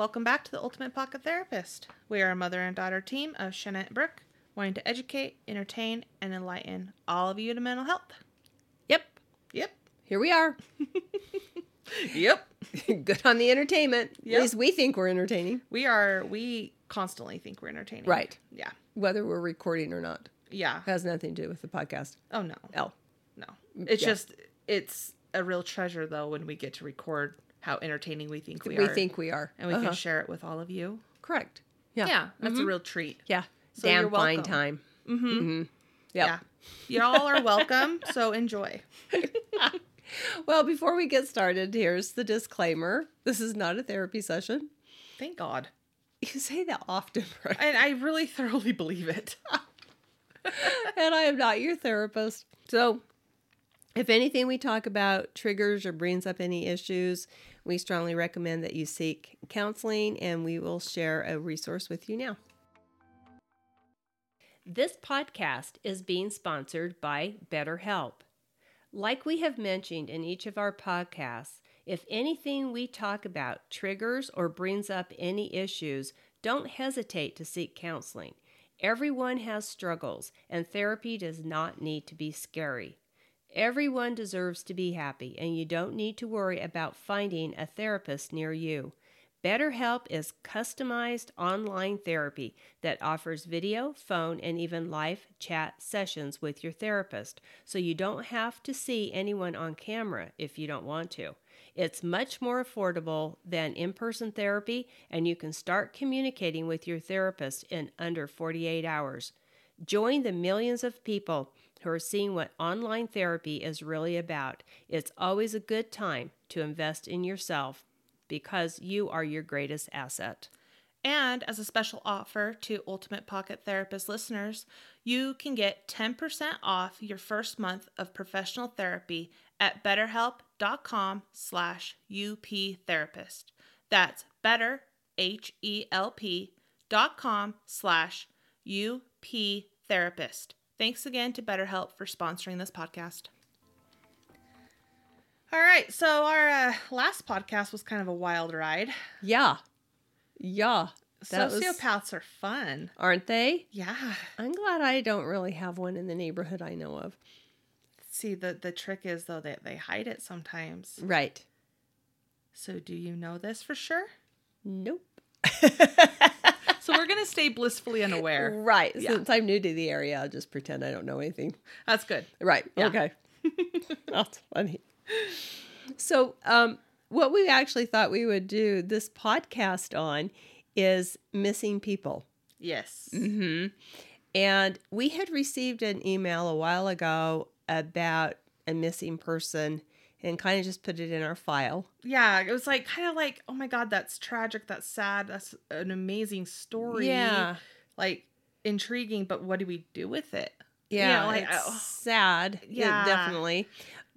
welcome back to the Ultimate Pocket Therapist. We are a mother and daughter team of Shannette Brooke, wanting to educate, entertain, and enlighten all of you to mental health. Yep. Yep. Here we are. Yep. Good on the entertainment. Yep. At least we think we're entertaining. We are, we constantly think we're entertaining. Right. Yeah. Whether we're recording or not. Yeah. Has nothing to do with the podcast. Oh, no. Oh. No. It's Yeah. just, it's a real treasure, though, when we get to record how entertaining we think we, We are. We think we are. And we Uh-huh. can share it with all of you. Correct. Yeah. Yeah. That's a Mhm. real treat. Yeah. So Damn you're fine time. Mm-hmm. Mm-hmm. Yep. Yeah. Y'all are welcome. so enjoy. Well, before we get started, here's the disclaimer. This is not a therapy session. Thank God. You say that often, right? And I really thoroughly believe it. and I am not your therapist. So, if anything we talk about triggers or brings up any issues, we strongly recommend that you seek counseling and we will share a resource with you now. This podcast is being sponsored by BetterHelp. Like we have mentioned in each of our podcasts, if anything we talk about triggers or brings up any issues, don't hesitate to seek counseling. Everyone has struggles, and therapy does not need to be scary. Everyone deserves to be happy, and you don't need to worry about finding a therapist near you. BetterHelp is customized online therapy that offers video, phone, and even live chat sessions with your therapist, so you don't have to see anyone on camera if you don't want to. It's much more affordable than in person therapy, and you can start communicating with your therapist in under 48 hours. Join the millions of people who are seeing what online therapy is really about. It's always a good time to invest in yourself because you are your greatest asset. And as a special offer to Ultimate Pocket Therapist listeners, you can get 10% off your first month of professional therapy at betterhelp.com slash uptherapist. That's better, H-E-L-P dot com slash uptherapist. Thanks again to BetterHelp for sponsoring this podcast. All right, so our uh, last podcast was kind of a wild ride. Yeah. Yeah. That was- Sociopaths are fun. aren't they? Yeah. I'm glad I don't really have one in the neighborhood I know of. See, the the trick is though that they hide it sometimes. Right. So do you know this for sure? Nope. So we're gonna stay blissfully unaware. Right. Yeah. Since I'm new to the area, I'll just pretend I don't know anything. That's good. Right. Yeah. Okay. That's funny. So, um, what we actually thought we would do this podcast on is missing people. Yes. Mm-hmm. And we had received an email a while ago about a missing person and kind of just put it in our file. Yeah, it was like kind of like, oh my god, that's tragic, that's sad, that's an amazing story. Yeah. Like intriguing, but what do we do with it? Yeah, know, like, it's oh. sad. Yeah, Yeah. definitely.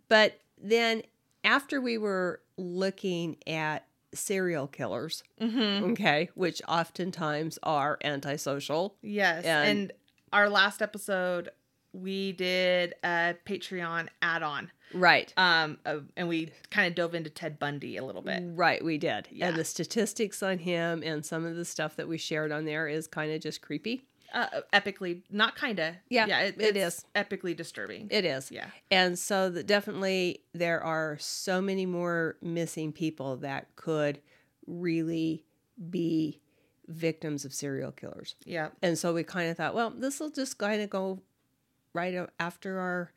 But then after we were looking at serial killers, Mm-hmm. okay, which oftentimes are antisocial. Yes. And- And, our last episode, we did a Patreon add-on. Right. Um, uh, and we kind of dove into Ted Bundy a little bit. Right, we did. Yeah. And the statistics on him and some of the stuff that we shared on there is kind of just creepy. Uh, epically, not kind of. Yeah, yeah, it, it it's epically disturbing. It is. yeah, And so that definitely there are so many more missing people that could really be victims of serial killers. yeah, And so we kind of thought, well, this will just kind of go right after our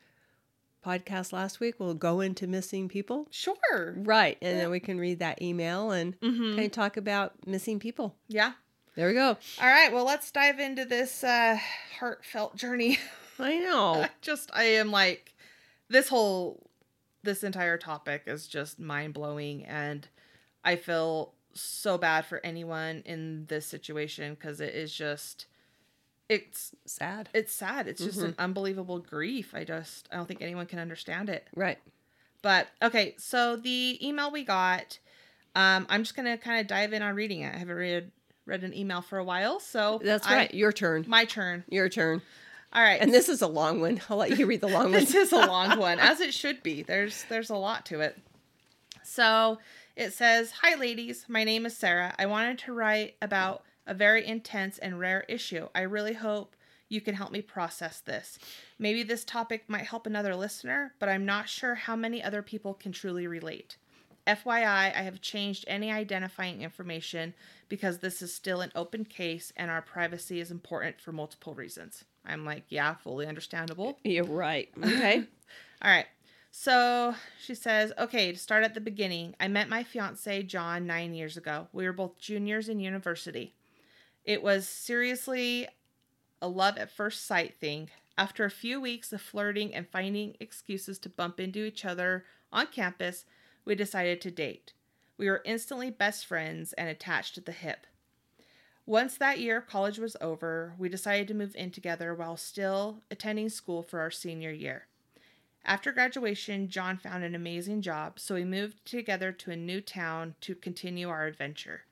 podcast last week. We'll go into missing people. sure. Right. And then we can read that email and Mm-hmm. kind of talk about missing people. Yeah. There we go. All right. Well, let's dive into this uh, heartfelt journey. I know. I just, I am like, this whole, this entire topic is just mind blowing, and I feel so bad for anyone in this situation because it is just, it's Sad. it's sad. It's just an unbelievable grief. I just, I don't think anyone can understand it. Right. But okay, so the email we got, um, I'm just gonna kind of dive in on reading it. I haven't read read an email for a while, so That's I- right. Your turn. my turn. Your turn. All right, And this is a long one. I'll let you read the long one. this is a long one, as it should be. There's there's a lot to it. So It says, Hi, ladies. My name is Sarah. I wanted to write about a very intense and rare issue. I really hope you can help me process this. Maybe this topic might help another listener, but I'm not sure how many other people can truly relate. FYI, I have changed any identifying information because this is still an open case and our privacy is important for multiple reasons. I'm like, yeah, fully understandable. You're right. Okay. All right. So she says, okay, to start at the beginning, I met my fiance, John, nine years ago. We were both juniors in university. It was seriously a love at first sight thing. After a few weeks of flirting and finding excuses to bump into each other on campus, we decided to date. We were instantly best friends and attached at the hip. Once that year college was over, we decided to move in together while still attending school for our senior year. After graduation, John found an amazing job, so we moved together to a new town to continue our adventure.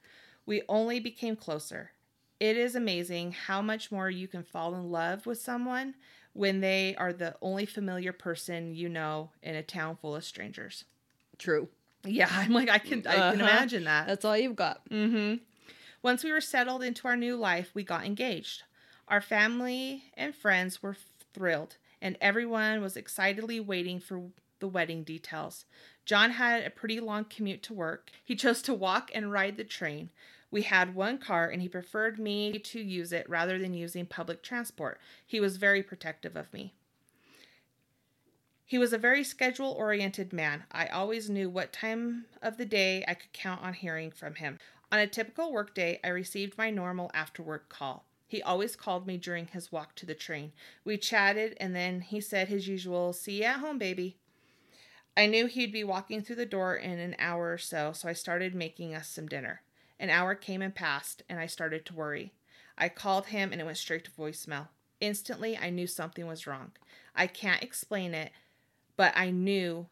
We only became closer. It is amazing how much more you can fall in love with someone when they are the only familiar person you know in a town full of strangers. True. Yeah, I'm like I can I can Uh-huh. imagine that. That's all you've got. Mm-hmm. Once we were settled into our new life, we got engaged. Our family and friends were thrilled, and everyone was excitedly waiting for the wedding details. John had a pretty long commute to work. He chose to walk and ride the train. We had one car, and he preferred me to use it rather than using public transport. He was very protective of me. He was a very schedule oriented man. I always knew what time of the day I could count on hearing from him. On a typical workday, I received my normal after work call. He always called me during his walk to the train. We chatted, and then he said his usual, See you at home, baby. I knew he'd be walking through the door in an hour or so, so I started making us some dinner. An hour came and passed, and I started to worry. I called him, and it went straight to voicemail. Instantly, I knew something was wrong. I can't explain it, but I knew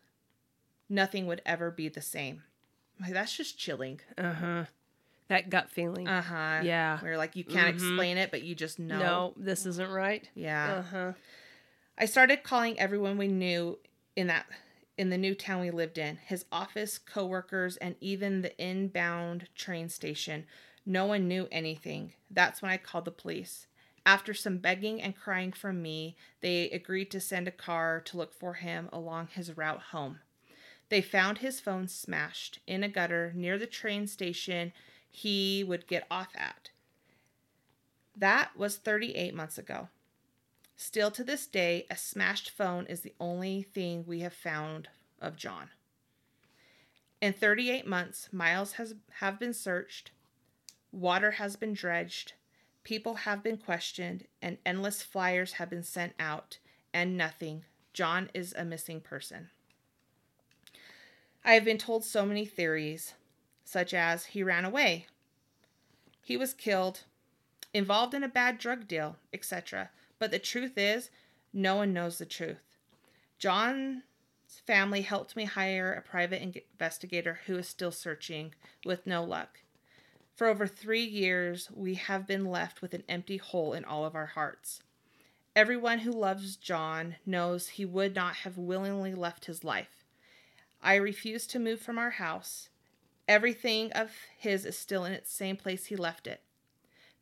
nothing would ever be the same. Like, that's just chilling. Uh huh. That gut feeling. Uh huh. Yeah. Where like you can't Mhm. explain it, but you just know. no. this isn't right. Yeah. Uh huh. I started calling everyone we knew in that in the new town we lived in, his office, coworkers, and even the inbound train station. No one knew anything. That's when I called the police. After some begging and crying from me, they agreed to send a car to look for him along his route home. They found his phone smashed in a gutter near the train station he would get off at. That was 38 months ago. Still to this day, a smashed phone is the only thing we have found of John. In 38 months, miles has have been searched, water has been dredged, people have been questioned, and endless flyers have been sent out, and nothing. John is a missing person. I have been told so many theories, such as he ran away, he was killed, involved in a bad drug deal, etc. But the truth is, no one knows the truth. John's family helped me hire a private investigator who is still searching with no luck. For over three years, we have been left with an empty hole in all of our hearts. Everyone who loves John knows he would not have willingly left his life. I refuse to move from our house. Everything of his is still in its same place he left it.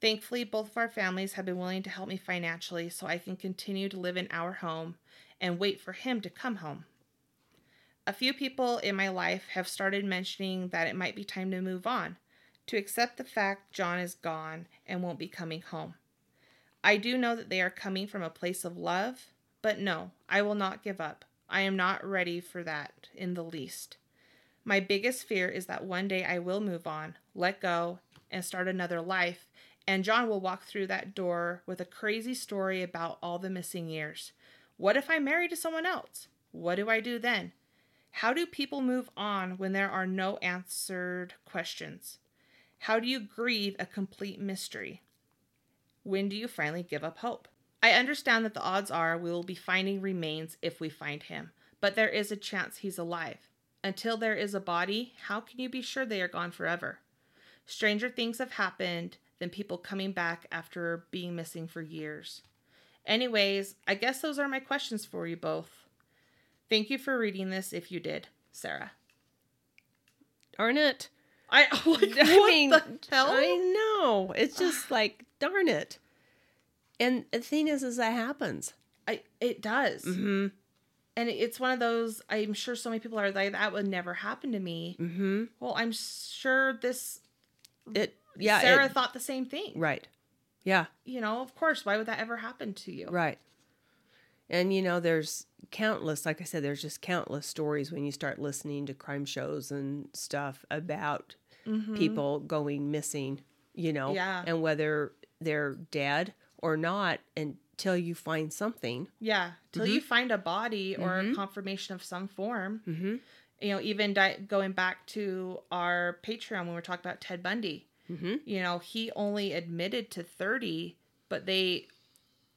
Thankfully, both of our families have been willing to help me financially so I can continue to live in our home and wait for him to come home. A few people in my life have started mentioning that it might be time to move on, to accept the fact John is gone and won't be coming home. I do know that they are coming from a place of love, but no, I will not give up. I am not ready for that in the least. My biggest fear is that one day I will move on, let go, and start another life, and John will walk through that door with a crazy story about all the missing years. What if I'm married to someone else? What do I do then? How do people move on when there are no answered questions? How do you grieve a complete mystery? When do you finally give up hope? I understand that the odds are we will be finding remains if we find him, but there is a chance he's alive. Until there is a body, how can you be sure they are gone forever? Stranger things have happened than people coming back after being missing for years. Anyways, I guess those are my questions for you both. Thank you for reading this if you did, Sarah. darn it. I, like, I what mean, the hell? I know. It's just like, darn it. And the thing is, is that happens. I, it does. Mm-hmm. And it's one of those, I'm sure so many people are like, that would never happen to me. Mm-hmm. Well, I'm sure this, It, yeah. Sarah it- thought the same thing. right. Yeah. You know, of course. Why would that ever happen to you? Right. And you know, there's countless, like I said, there's just countless stories when you start listening to crime shows and stuff about Mhm. people going missing, you know, Yeah. and whether they're dead or not until you find something. Yeah. Till you find a body or Mhm. a confirmation of some form. You know, even di- going back to our Patreon when we are talking about Ted Bundy. Mm-hmm. you know he only admitted to 30 but they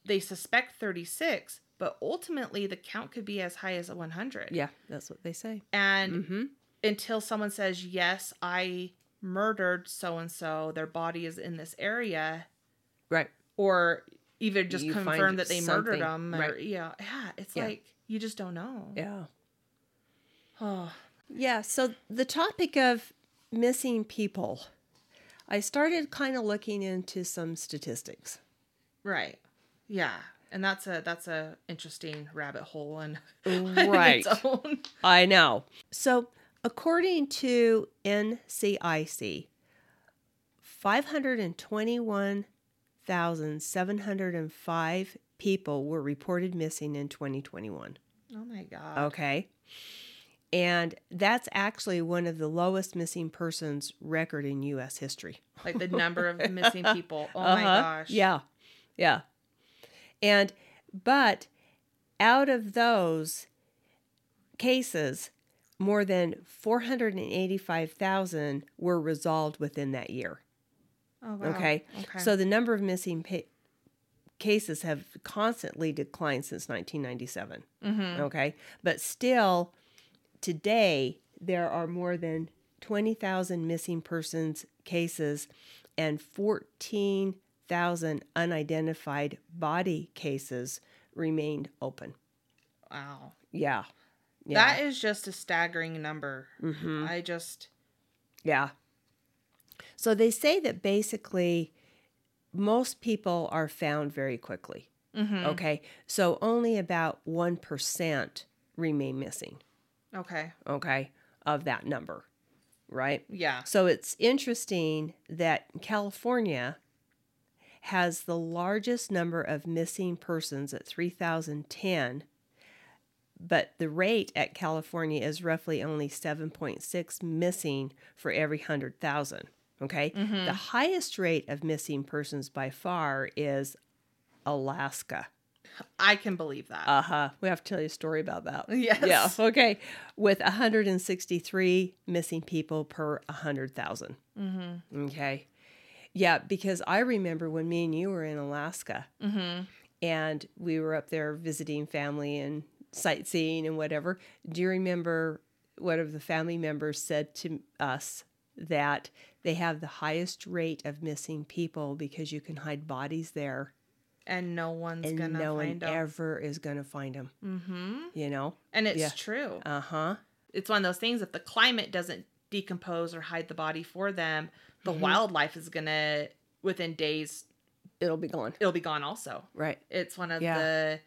they suspect 36 but ultimately the count could be as high as 100 Yeah, that's what they say. and Mm-hmm. until someone says yes i murdered so and so their body is in this area Right. or either just You confirm that they murdered them or right. yeah yeah it's Yeah. like you just don't know Yeah. Oh Yeah. So the topic of missing people, I started kind of looking into some statistics. right yeah and that's a that's a interesting rabbit hole and Right. I know. So, according to NCIC, 521,705 people were reported missing in 2021. oh my god Okay. And that's actually one of the lowest missing persons record in U.S. history. like the number of missing people. Oh my Uh-huh. gosh. Yeah. Yeah. And, but out of those cases, more than 485,000 were resolved within that year. Oh, wow. Okay. Okay. So the number of missing pa- cases have constantly declined since 1997. Mhm. Okay. But still, today, there are more than 20,000 missing persons cases and 14,000 unidentified body cases remained open. wow. Yeah. That is just a staggering number. hmm I just Yeah. So they say that basically most people are found very quickly. mhm. Okay. So only about 1% remain missing. Okay. Okay. Of that number. Right. Yeah. So it's interesting that California has the largest number of missing persons at 3,010, but the rate at California is roughly only 7.6 missing for every 100,000. Okay. Mhm. The highest rate of missing persons by far is Alaska. I can believe that. Uh huh. We have to tell you a story about that. yes. Yeah. Okay. With 163 missing people per 100,000. Mhm. Okay. Yeah, because I remember when me and you were in Alaska Mhm. and we were up there visiting family and sightseeing and whatever. Do you remember one of the family members said to us that they have the highest rate of missing people because you can hide bodies there And no one's and gonna no one find them. ever is to find them, Mhm. you know? And it's Yeah. true. Uh huh. It's one of those things if the climate doesn't decompose or hide the body for them, the Mhm. wildlife is gonna within days It'll be gone. it'll be gone also. Right. It's one of Yeah. the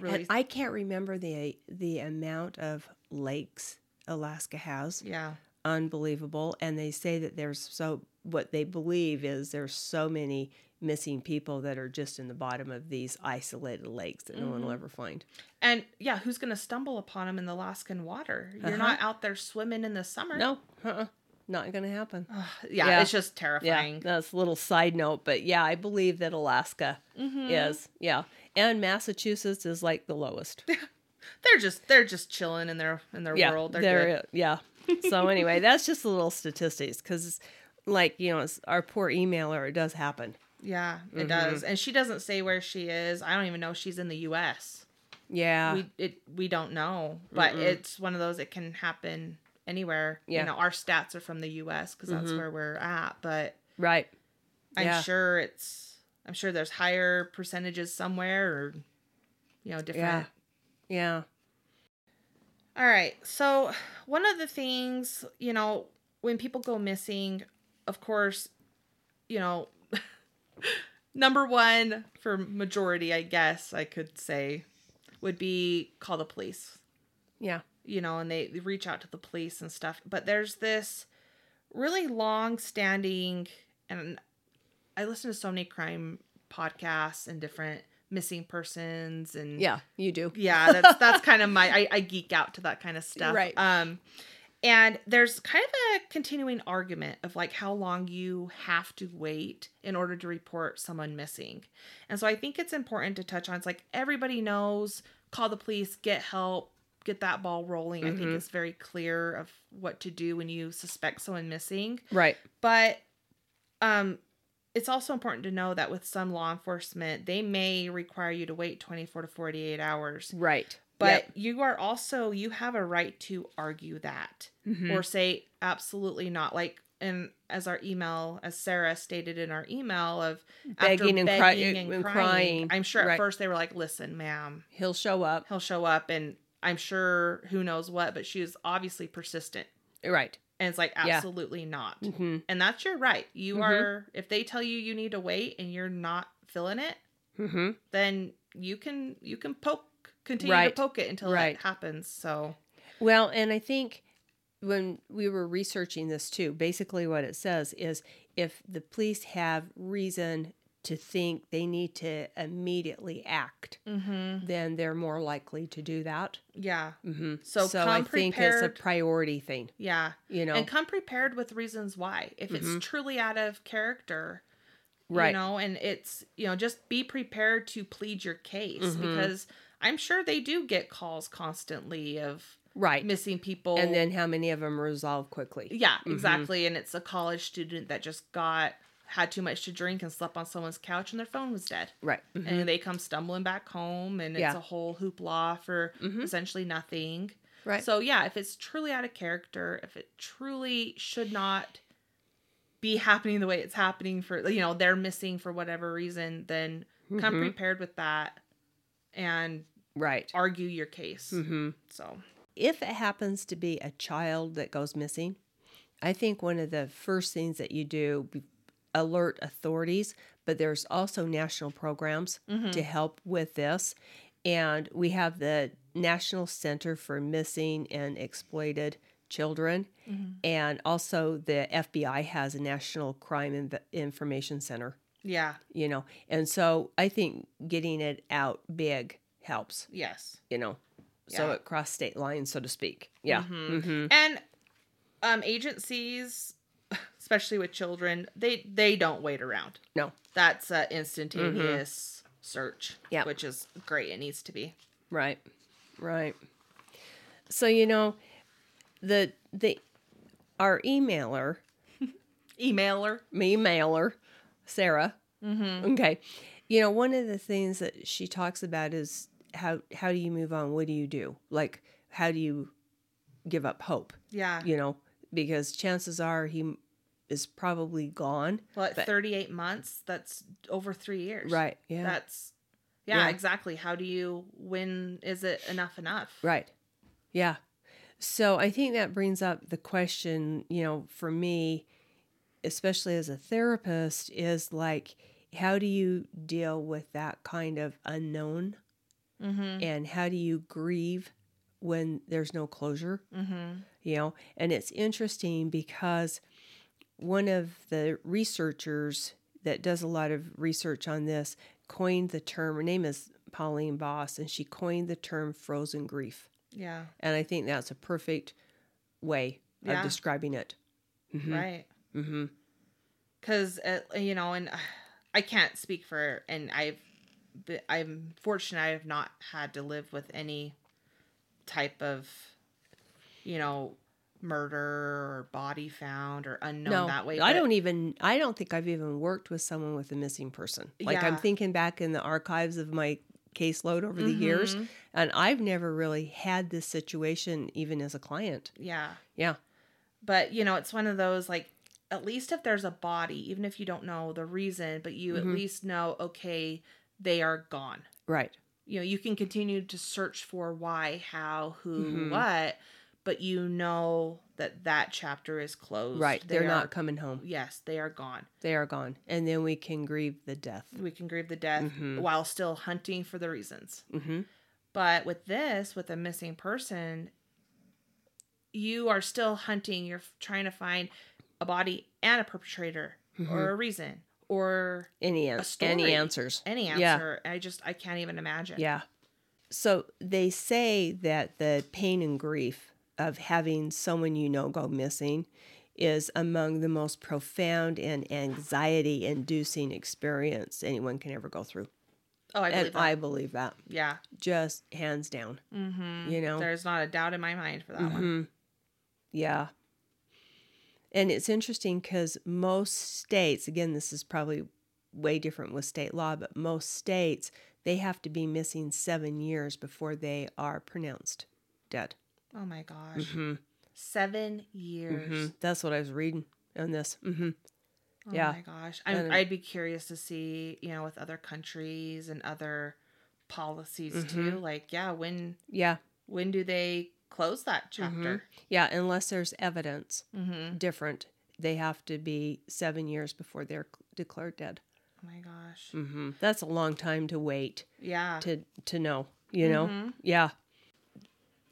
really And I can't remember the the amount of lakes Alaska has. yeah. Unbelievable. And they say that there's so what they believe is there's so many missing people that are just in the bottom of these isolated lakes that no one will Mhm. ever find. And yeah, who's going to stumble upon them in the Alaskan water? You're Uh-huh. not out there swimming in the summer. No, uh-uh, not going to happen. Ugh, yeah, Yeah. it's just Yeah, terrifying. that's a little side note, but yeah, I believe that Alaska Mhm. is. Yeah, and Massachusetts is like the lowest. They're just they're just chilling in their in their yeah, world. They're, they're- yeah. So anyway, that's just a little statistics because, like you know, it's our poor emailer. It does happen. Yeah, it Mm-hmm. does. And she doesn't say where she is. I don't even know if she's in the U.S. Yeah, We it we don't know, but Mm-mm. it's one of those. It can happen anywhere. Yeah. You know, our stats are from the U.S. because that's Mhm. where we're at. But right. I'm Yeah. sure it's I'm sure there's higher percentages somewhere or you know different. Yeah. All right. So, one of the things, you know, when people go missing, of course, you know, number one for majority, I guess I could say, would be call the police. Yeah. You know, and they, they reach out to the police and stuff. But there's this really long standing, and I listen to so many crime podcasts and different missing persons and Yeah, you do. yeah that's that's kind of my I, I geek out to that kind of stuff Right. um and there's kind of a continuing argument of like how long you have to wait in order to report someone missing and so i think it's important to touch on it's like everybody knows call the police get help get that ball rolling i think Mhm. it's very clear of what to do when you suspect someone missing Right. but um it's also important to know that with some law enforcement they may require you to wait 24 to 48 hours Right. but Yep. you are also you have a right to argue that Mhm. or say absolutely not like and as our email as sarah stated in our email of Begging and cry- begging and and crying, crying. i'm sure at Right. first they were like listen ma'am he'll show up. he'll show up and i'm sure who knows what but she was obviously persistent Right. And it's like Yeah. absolutely not hmm and that's your right. You Mhm. are if they tell you you need to wait and you're not feeling it, hmm then you can you can poke continue Right. to poke it until Right. it happens. So Well, and I think when we were researching this too, basically what it says is if the police have reason to think they need to immediately act, mm-hmm. then they're more likely to do that. yeah, hmm So so come I think it's a priority thing. yeah, You know, and come prepared with reasons why. If Mhm. it's truly out of character, right? you know, and it's you know just be prepared to plead your case Mhm. because I'm sure they do get calls constantly of right. missing people, And then how many of them resolve quickly? Yeah, Mhm. exactly. And it's a college student that just got had too much to drink and slept on someone's couch and their phone was dead. Right. Mhm. And they come stumbling back home and it's a whole hoopla for Mhm. essentially nothing. Right. So yeah, if it's truly out of character, if it truly should not be happening the way it's happening for you know, they're missing for whatever reason, then come Mhm. prepared with that and right. argue your case. hmm So if it happens to be a child that goes missing, I think one of the first things that you do alert authorities, but there's also national programs mhm. to help with this. And we have the National Center for Missing and Exploited Children, Mhm. and also the FBI has a National Crime Inv- Information Center, yeah, you know. And so I think getting it out big helps, yes. you know. So Yeah. it cross state lines, so to speak. Yeah. Mhm. hmm and um agencies especially with children they they don't wait around No. that's a instantaneous search Yeah, which is great it needs to be Right. Right. So you know, the the our emailer, emailer me mailer, Sarah. mm-hmm. Okay. You know, one of the things that she talks about is how how do you move on? What do you do? Like how do you give up hope? yeah You know, because chances are he is probably gone. well at but- 38 months that's over three years Right. Yeah. that's yeah, Yeah. exactly how do you when is it enough enough Right. Yeah. So I think that brings up the question, you know, for me, especially as a therapist, is like, how do you deal with that kind of unknown? mm-hmm And how do you grieve when there's no closure? mm-hmm You know, and it's interesting because one of the researchers that does a lot of research on this coined the term, her name is Pauline Boss, and she coined the term frozen grief. yeah And I think that's a perfect way of Yeah. describing it. mm-hmm. right Mm-hmm. because you know and uh, i can't speak for and i've i'm fortunate i have not had to live with any type of you know murder or body found or unknown No, that way I don't even. I don't think I've even worked with someone with a missing person. Like I'm thinking back in the archives of my caseload over the years, Mhm. and I've never really had this situation even as a client. yeah Yeah. but you know it's one of those like at least if there's a body even if you don't know the reason but you Mhm. at least know okay they are gone Right. you know you can continue to search for why how who Mhm. what but you know that that chapter is closed. Right. They They're are- not coming home. Yes, they are gone. They are gone. And then we can grieve the death. We can grieve the death Mhm. while still hunting for the reasons. Mm-hmm. But with this, with a missing person, you are still hunting. You're trying to find a body and a perpetrator or a reason or Any, an- any answers. any Yeah. answer. I just, I can't even imagine. Yeah. So they say that the pain and grief of having someone you know go missing is among the most profound and anxiety inducing experience anyone can ever go through. Oh, I believe and that. I believe that. yeah. Just hands down. Mm-hmm. You know? There's not a doubt in my mind for that one. Mhm. Yeah. And it's interesting because most states, again, this is probably way different with state law, but most states, they have to be missing seven years before they are pronounced dead. Oh my gosh. Mm-hmm. Seven years. That's what I was reading on this. hmm Oh Yeah. my gosh. I'm, And- I'd be curious to see, you know, with other countries and other policies Mm-hmm. too. Like, yeah, when Yeah. when do they close that chapter? Yeah. Unless there's evidence Mm-hmm. different, they have to be seven years before they're declared dead. Oh my gosh. That's a long time to wait. Yeah. to to know you know yeah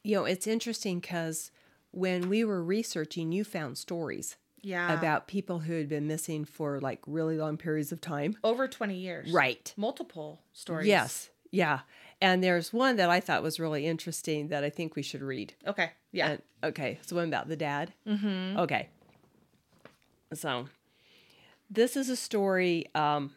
you know it's interesting because when we were researching you found stories yeah. about people who had been missing for like really long periods of time over 20 years. right Multiple stories. yes yeah and there's one that i thought was really interesting that i think we should read Okay. Yeah. And- okay it's one about the dad mm-hmm. okay so this is a story um,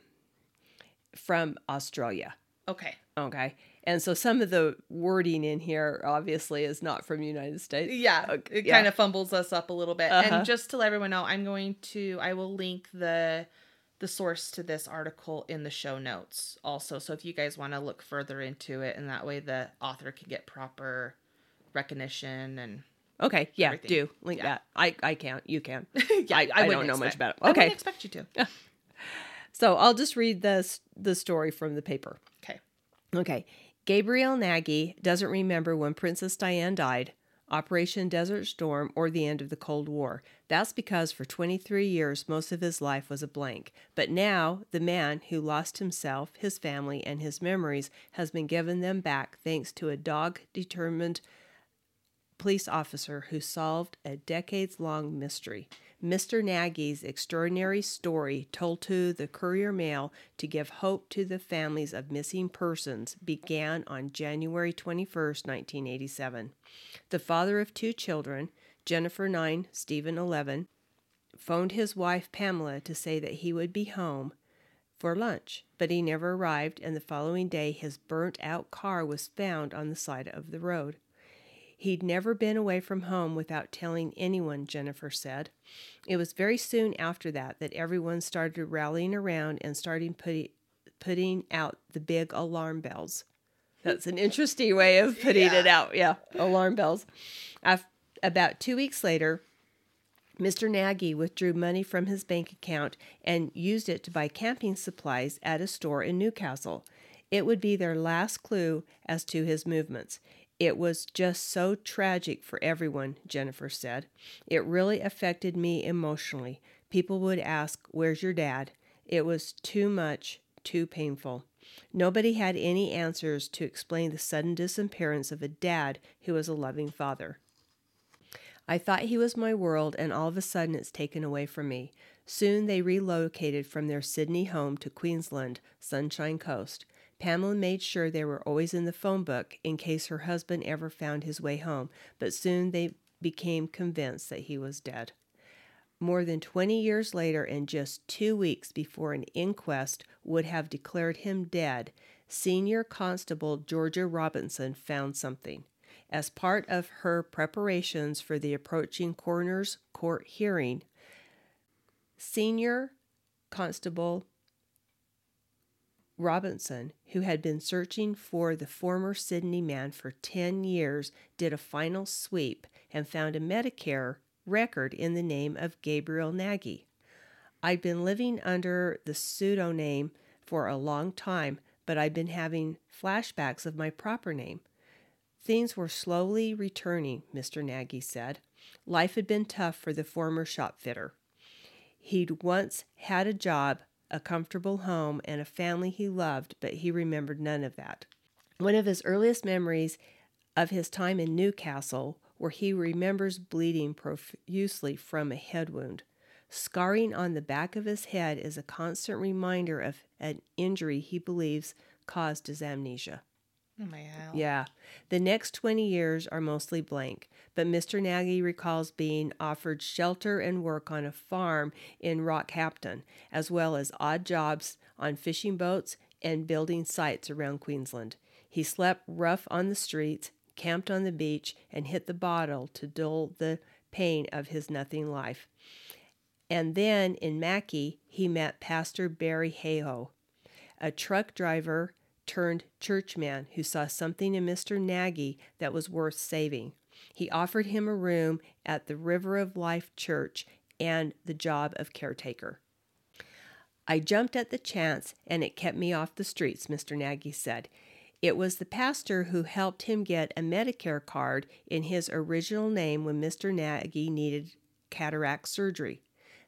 from australia Okay. Okay. And so some of the wording in here obviously is not from the United States. Yeah. Okay, It yeah. kind of fumbles us up a little bit. Uh-huh. And just to let everyone know, I'm going to I will link the the source to this article in the show notes also. So if you guys want to look further into it and that way the author can get proper recognition and Okay. Yeah. Everything. Do link Yeah. that. I, I can't. You can. yeah, I, I, wouldn't don't know much about it. I Okay. wouldn't expect you to. So I'll just read this the story from the paper. Okay. Okay. Gabriel Nagy doesn't remember when Princess Diane died, Operation Desert Storm, or the end of the Cold War. That's because for 23 years, most of his life was a blank. But now, the man who lost himself, his family, and his memories has been given them back thanks to a dog determined police officer who solved a decades long mystery. Mr. Nagy's extraordinary story, told to the Courier Mail to give hope to the families of missing persons, began on January 21, 1987. The father of two children, Jennifer 9, Stephen 11, phoned his wife Pamela to say that he would be home for lunch, but he never arrived, and the following day his burnt out car was found on the side of the road. He'd never been away from home without telling anyone, Jennifer said. It was very soon after that that everyone started rallying around and starting putting putting out the big alarm bells. That's an interesting way of putting it out. Yeah, alarm bells. Af- about two weeks later, Mr. Nagy withdrew money from his bank account and used it to buy camping supplies at a store in Newcastle. It would be their last clue as to his movements. It was just so tragic for everyone, Jennifer said. It really affected me emotionally. People would ask, Where's your dad? It was too much, too painful. Nobody had any answers to explain the sudden disappearance of a dad who was a loving father. I thought he was my world, and all of a sudden it's taken away from me. Soon they relocated from their Sydney home to Queensland, Sunshine Coast. Pamela made sure they were always in the phone book in case her husband ever found his way home, but soon they became convinced that he was dead. More than 20 years later, and just two weeks before an inquest would have declared him dead, Senior Constable Georgia Robinson found something. As part of her preparations for the approaching coroner's court hearing, Senior Constable Robinson, who had been searching for the former Sydney man for 10 years, did a final sweep and found a Medicare record in the name of Gabriel Nagy. I'd been living under the pseudonym for a long time, but I'd been having flashbacks of my proper name. Things were slowly returning, Mr. Nagy said. Life had been tough for the former shop fitter. He'd once had a job, a comfortable home, and a family he loved, but he remembered none of that. One of his earliest memories of his time in Newcastle, where he remembers bleeding profusely from a head wound. Scarring on the back of his head is a constant reminder of an injury he believes caused his amnesia. Hell. Yeah. The next 20 years are mostly blank, but Mr. Nagy recalls being offered shelter and work on a farm in Rockhampton, as well as odd jobs on fishing boats and building sites around Queensland. He slept rough on the streets, camped on the beach, and hit the bottle to dull the pain of his nothing life. And then in Mackay, he met Pastor Barry Hayhoe, a truck driver turned churchman who saw something in Mr. Nagy that was worth saving. He offered him a room at the River of Life Church and the job of caretaker. I jumped at the chance and it kept me off the streets, Mr. Nagy said. It was the pastor who helped him get a Medicare card in his original name when Mr. Nagy needed cataract surgery.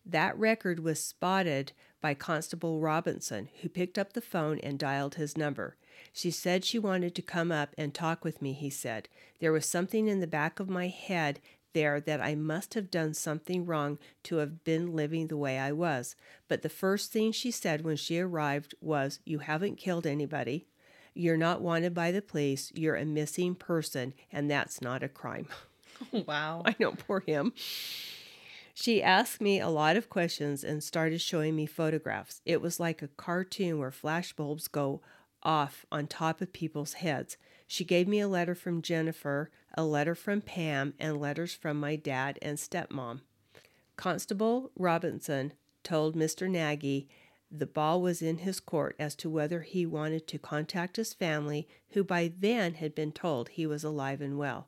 That record was spotted by Constable Robinson, who picked up the phone and dialed his number. She said she wanted to come up and talk with me, he said. There was something in the back of my head there that I must have done something wrong to have been living the way I was. But the first thing she said when she arrived was, You haven't killed anybody. You're not wanted by the police. You're a missing person, and that's not a crime. Wow. I know, poor him. She asked me a lot of questions and started showing me photographs. It was like a cartoon where flashbulbs go off on top of people's heads. She gave me a letter from Jennifer, a letter from Pam, and letters from my dad and stepmom. Constable Robinson told Mr. Nagy the ball was in his court as to whether he wanted to contact his family, who by then had been told he was alive and well.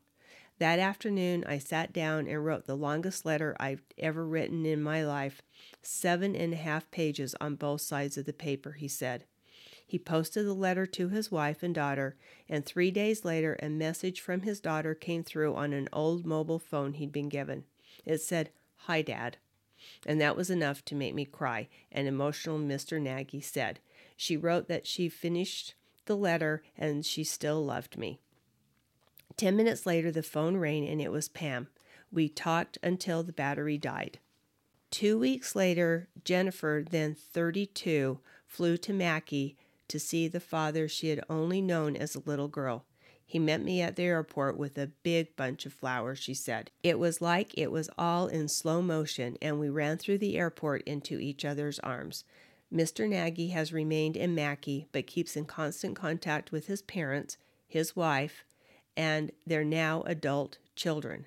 That afternoon, I sat down and wrote the longest letter I've ever written in my life seven and a half pages on both sides of the paper, he said. He posted the letter to his wife and daughter, and three days later, a message from his daughter came through on an old mobile phone he'd been given. It said, Hi, Dad. And that was enough to make me cry, an emotional Mr. Nagy said. She wrote that she finished the letter and she still loved me. Ten minutes later, the phone rang and it was Pam. We talked until the battery died. Two weeks later, Jennifer, then 32, flew to Mackay to see the father she had only known as a little girl. He met me at the airport with a big bunch of flowers, she said. It was like it was all in slow motion, and we ran through the airport into each other's arms. Mr. Nagy has remained in Mackay, but keeps in constant contact with his parents, his wife, and their now adult children.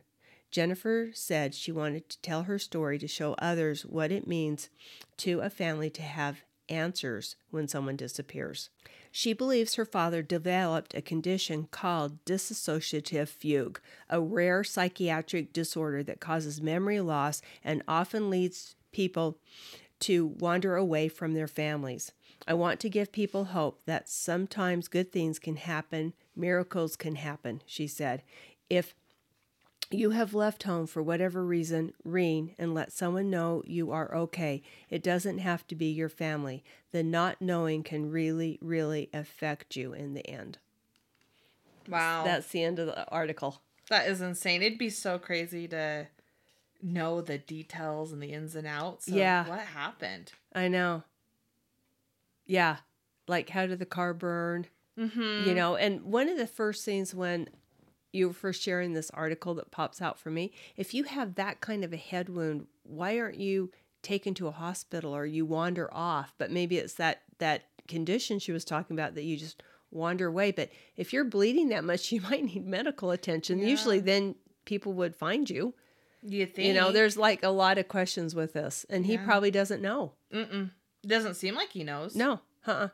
Jennifer said she wanted to tell her story to show others what it means to a family to have answers when someone disappears. She believes her father developed a condition called dissociative fugue, a rare psychiatric disorder that causes memory loss and often leads people to wander away from their families. I want to give people hope that sometimes good things can happen Miracles can happen, she said. If you have left home for whatever reason, ring and let someone know you are okay. It doesn't have to be your family. The not knowing can really, really affect you in the end. Wow. That's the end of the article. That is insane. It'd be so crazy to know the details and the ins and outs. Of Yeah. What happened? I know. Yeah. Like, how did the car burn? Mm-hmm. You know, and one of the first things when you were first sharing this article that pops out for me, if you have that kind of a head wound, why aren't you taken to a hospital or you wander off? But maybe it's that that condition she was talking about that you just wander away. But if you're bleeding that much, you might need medical attention. Yeah. Usually, then people would find you. You think? You know, there's like a lot of questions with this, and he probably doesn't know. Mm-mm. Doesn't seem like he knows. No, uh-uh.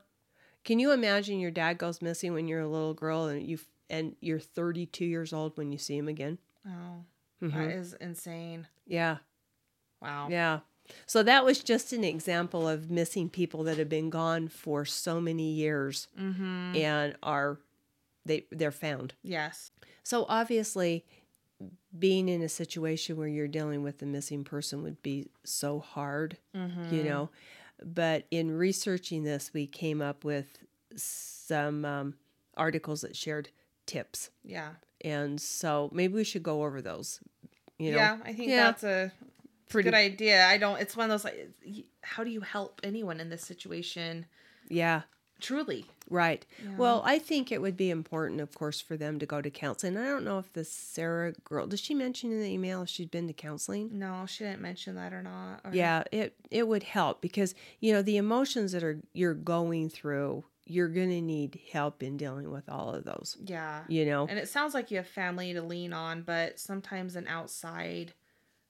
Can you imagine your dad goes missing when you're a little girl and you and you're 32 years old when you see him again? Oh, Mhm. that is insane. Yeah, Wow. yeah. So that was just an example of missing people that have been gone for so many years Mm-hmm. and are they they're found. Yes. So obviously, being in a situation where you're dealing with a missing person would be so hard, Mm-hmm. you know. But in researching this, we came up with some um, articles that shared tips, Yeah. and so maybe we should go over those. You know, yeah, I think Yeah. that's a pretty good idea. I don't. It's one of those like, how do you help anyone in this situation? yeah. Truly. Right. Yeah. Well, I think it would be important, of course, for them to go to counseling. I don't know if the Sarah girl does she mention in the email if she's been to counseling. No, she didn't mention that or not. or- Yeah, it it would help because you know the emotions that are you're going through, you're gonna need help in dealing with all of those. Yeah. You know. And it sounds like you have family to lean on, but sometimes an outside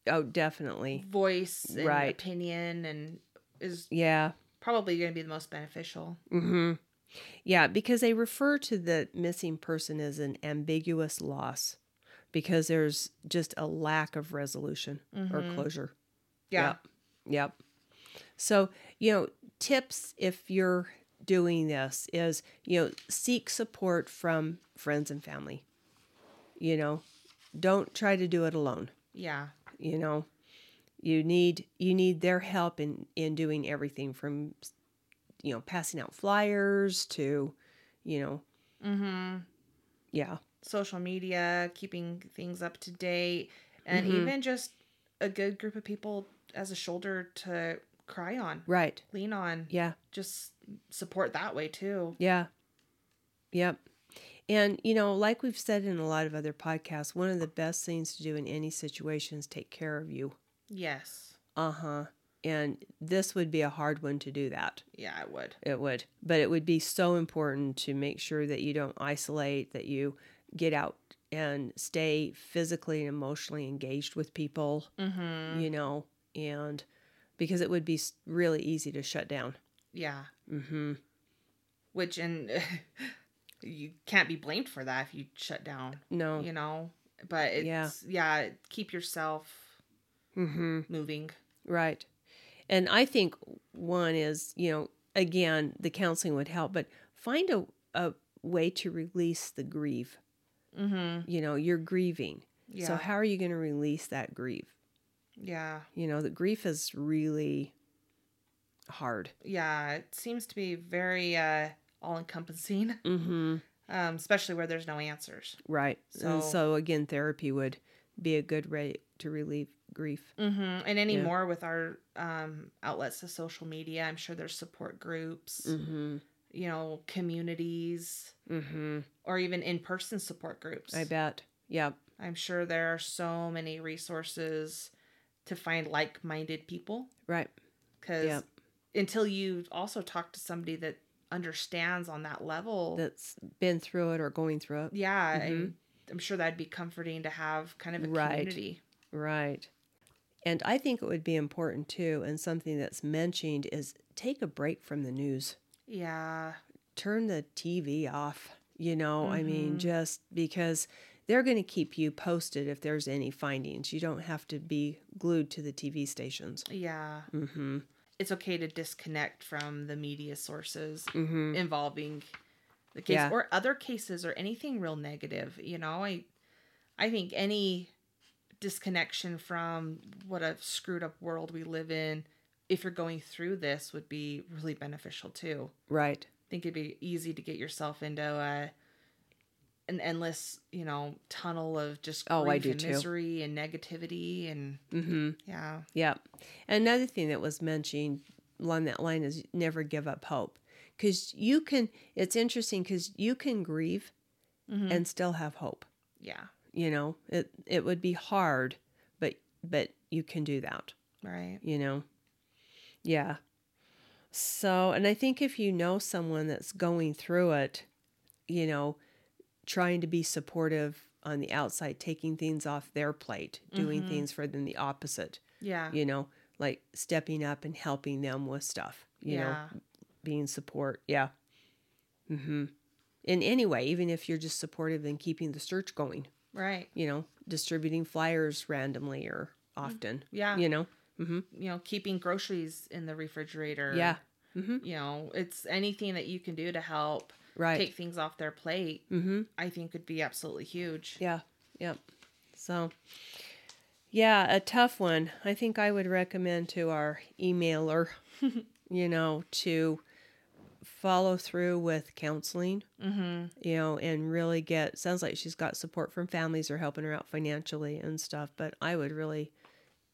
Oh, definitely. voice and Right. opinion and is Yeah. Probably going to be the most beneficial. Mm-hmm. Yeah, because they refer to the missing person as an ambiguous loss because there's just a lack of resolution or Mhm. closure. Yeah. Yep. Yep. So, you know, tips if you're doing this is, you know, seek support from friends and family. You know, don't try to do it alone. Yeah. You know, you need you need their help in in doing everything from you know, passing out flyers to, you know, Mhm. yeah. Social media, keeping things up to date, and Mhm. even just a good group of people as a shoulder to cry on, Right. lean on, Yeah. just support that way too. Yeah. Yep. And, you know, like we've said in a lot of other podcasts, one of the best things to do in any situation is take care of you. Yes. Uh huh. And this would be a hard one to do that. Yeah, it would. It would. But it would be so important to make sure that you don't isolate, that you get out and stay physically and emotionally engaged with people, Mhm. you know, and because it would be really easy to shut down. Yeah. Mm hmm. Which and you can't be blamed for that if you shut down, No. you know. But it's Yeah. yeah, keep yourself Mm hmm. moving. Right. And I think one is, you know, again, the counseling would help, but find a, a way to release the grief. Mm-hmm. You know, you're grieving. Yeah. So how are you going to release that grief? yeah. You know, the grief is really hard. Yeah. It seems to be very uh all encompassing. Mm-hmm. Um, especially where there's no answers. Right. and So- so again, therapy would be a good way to relieve grief. Mm-hmm. And anymore Yeah. with our um outlets of social media, I'm sure there's support groups, Mm-hmm. you know, communities, Mm-hmm. or even in-person support groups. I bet. Yep. I'm sure there are so many resources to find like-minded people Right. because Yep. until you also talk to somebody that understands on that level, That's been through it or going through it. yeah, Mhm. I'm, I'm sure that'd be comforting to have kind of a Right. community. Right. And I think it would be important too, and something that's mentioned is take a break from the news. Yeah, Turn the TV off. You know, I mean, Mhm. just because they're going to keep you posted if there's any findings. You don't have to be glued to the TV stations. yeah. Mm-hmm. It's okay to disconnect from the media sources Mm-hmm. involving the case Yeah. or other cases or anything real negative. You know, I I think any disconnection from what a screwed up world we live in, if you're going through this, would be really beneficial too. Right. I think it'd be easy to get yourself into a an endless, you know, tunnel of just Oh, I grief do and too. misery and negativity and Mm-hmm. yeah. Yeah. Another thing that was mentioned along that line is never give up hope. Because you can, it's interesting because you can grieve Mhm. and still have hope. yeah. You know it it would be hard but but you can do that Right. you know yeah so and i think if you know someone that's going through it you know trying to be supportive on the outside taking things off their plate doing Mhm. things for them the opposite Yeah. you know like stepping up and helping them with stuff you know being support yeah mm-hmm in any way even if you're just supportive and keeping the search going Right. you know, distributing flyers randomly or often. Yeah. You know. Mm-hmm. You know, keeping groceries in the refrigerator. Yeah. Mm-hmm. You know, it's anything that you can do to help Right. take things off their plate, Mm-hmm. I think would be absolutely huge. Yeah. Yep. So, yeah, a tough one. I think I would recommend to our emailer, you know, to follow through with counseling, Mm-hmm. you know, and really get. Sounds like she's got support from families or helping her out financially and stuff. But I would really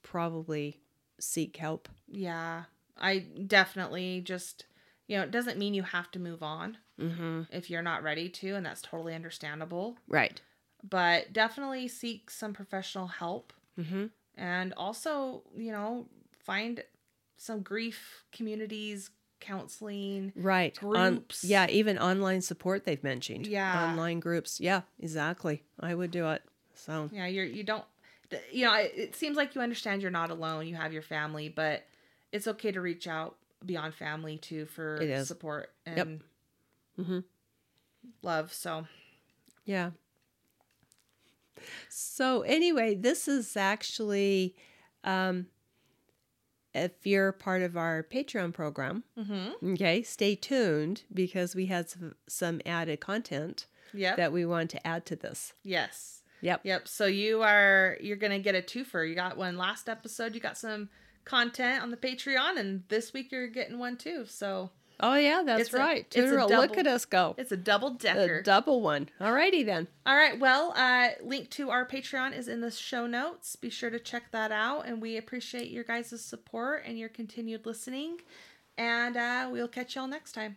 probably seek help. Yeah, I definitely just, you know, it doesn't mean you have to move on Mm-hmm. if you're not ready to, and that's totally understandable. Right. But definitely seek some professional help Mm-hmm. and also, you know, find some grief communities, counseling. Right. On, Groups. yeah, even online support they've mentioned. Yeah. Online groups. Yeah, exactly. I would do it. So, Yeah, you're you don't you know, it, it seems like you understand you're not alone. You have your family, but it's okay to reach out beyond family too for support and Yep. Mm-hmm. love. So, Yeah. So anyway, this is actually um if you're part of our Patreon program, mhm. okay, stay tuned because we had some, some added content Yep. that we want to add to this. yes. Yep. Yep. So you are you're gonna get a twofer. You got one last episode. You got some content on the Patreon, and this week you're getting one too. So Oh yeah, that's It's right. it's a Tudor, look double- at us go. it's a double decker. A double one. Alrighty then. All right. Well, uh, link to our Patreon is in the show notes. Be sure to check that out, and we appreciate your guys' support and your continued listening. And uh, we'll catch y'all next time.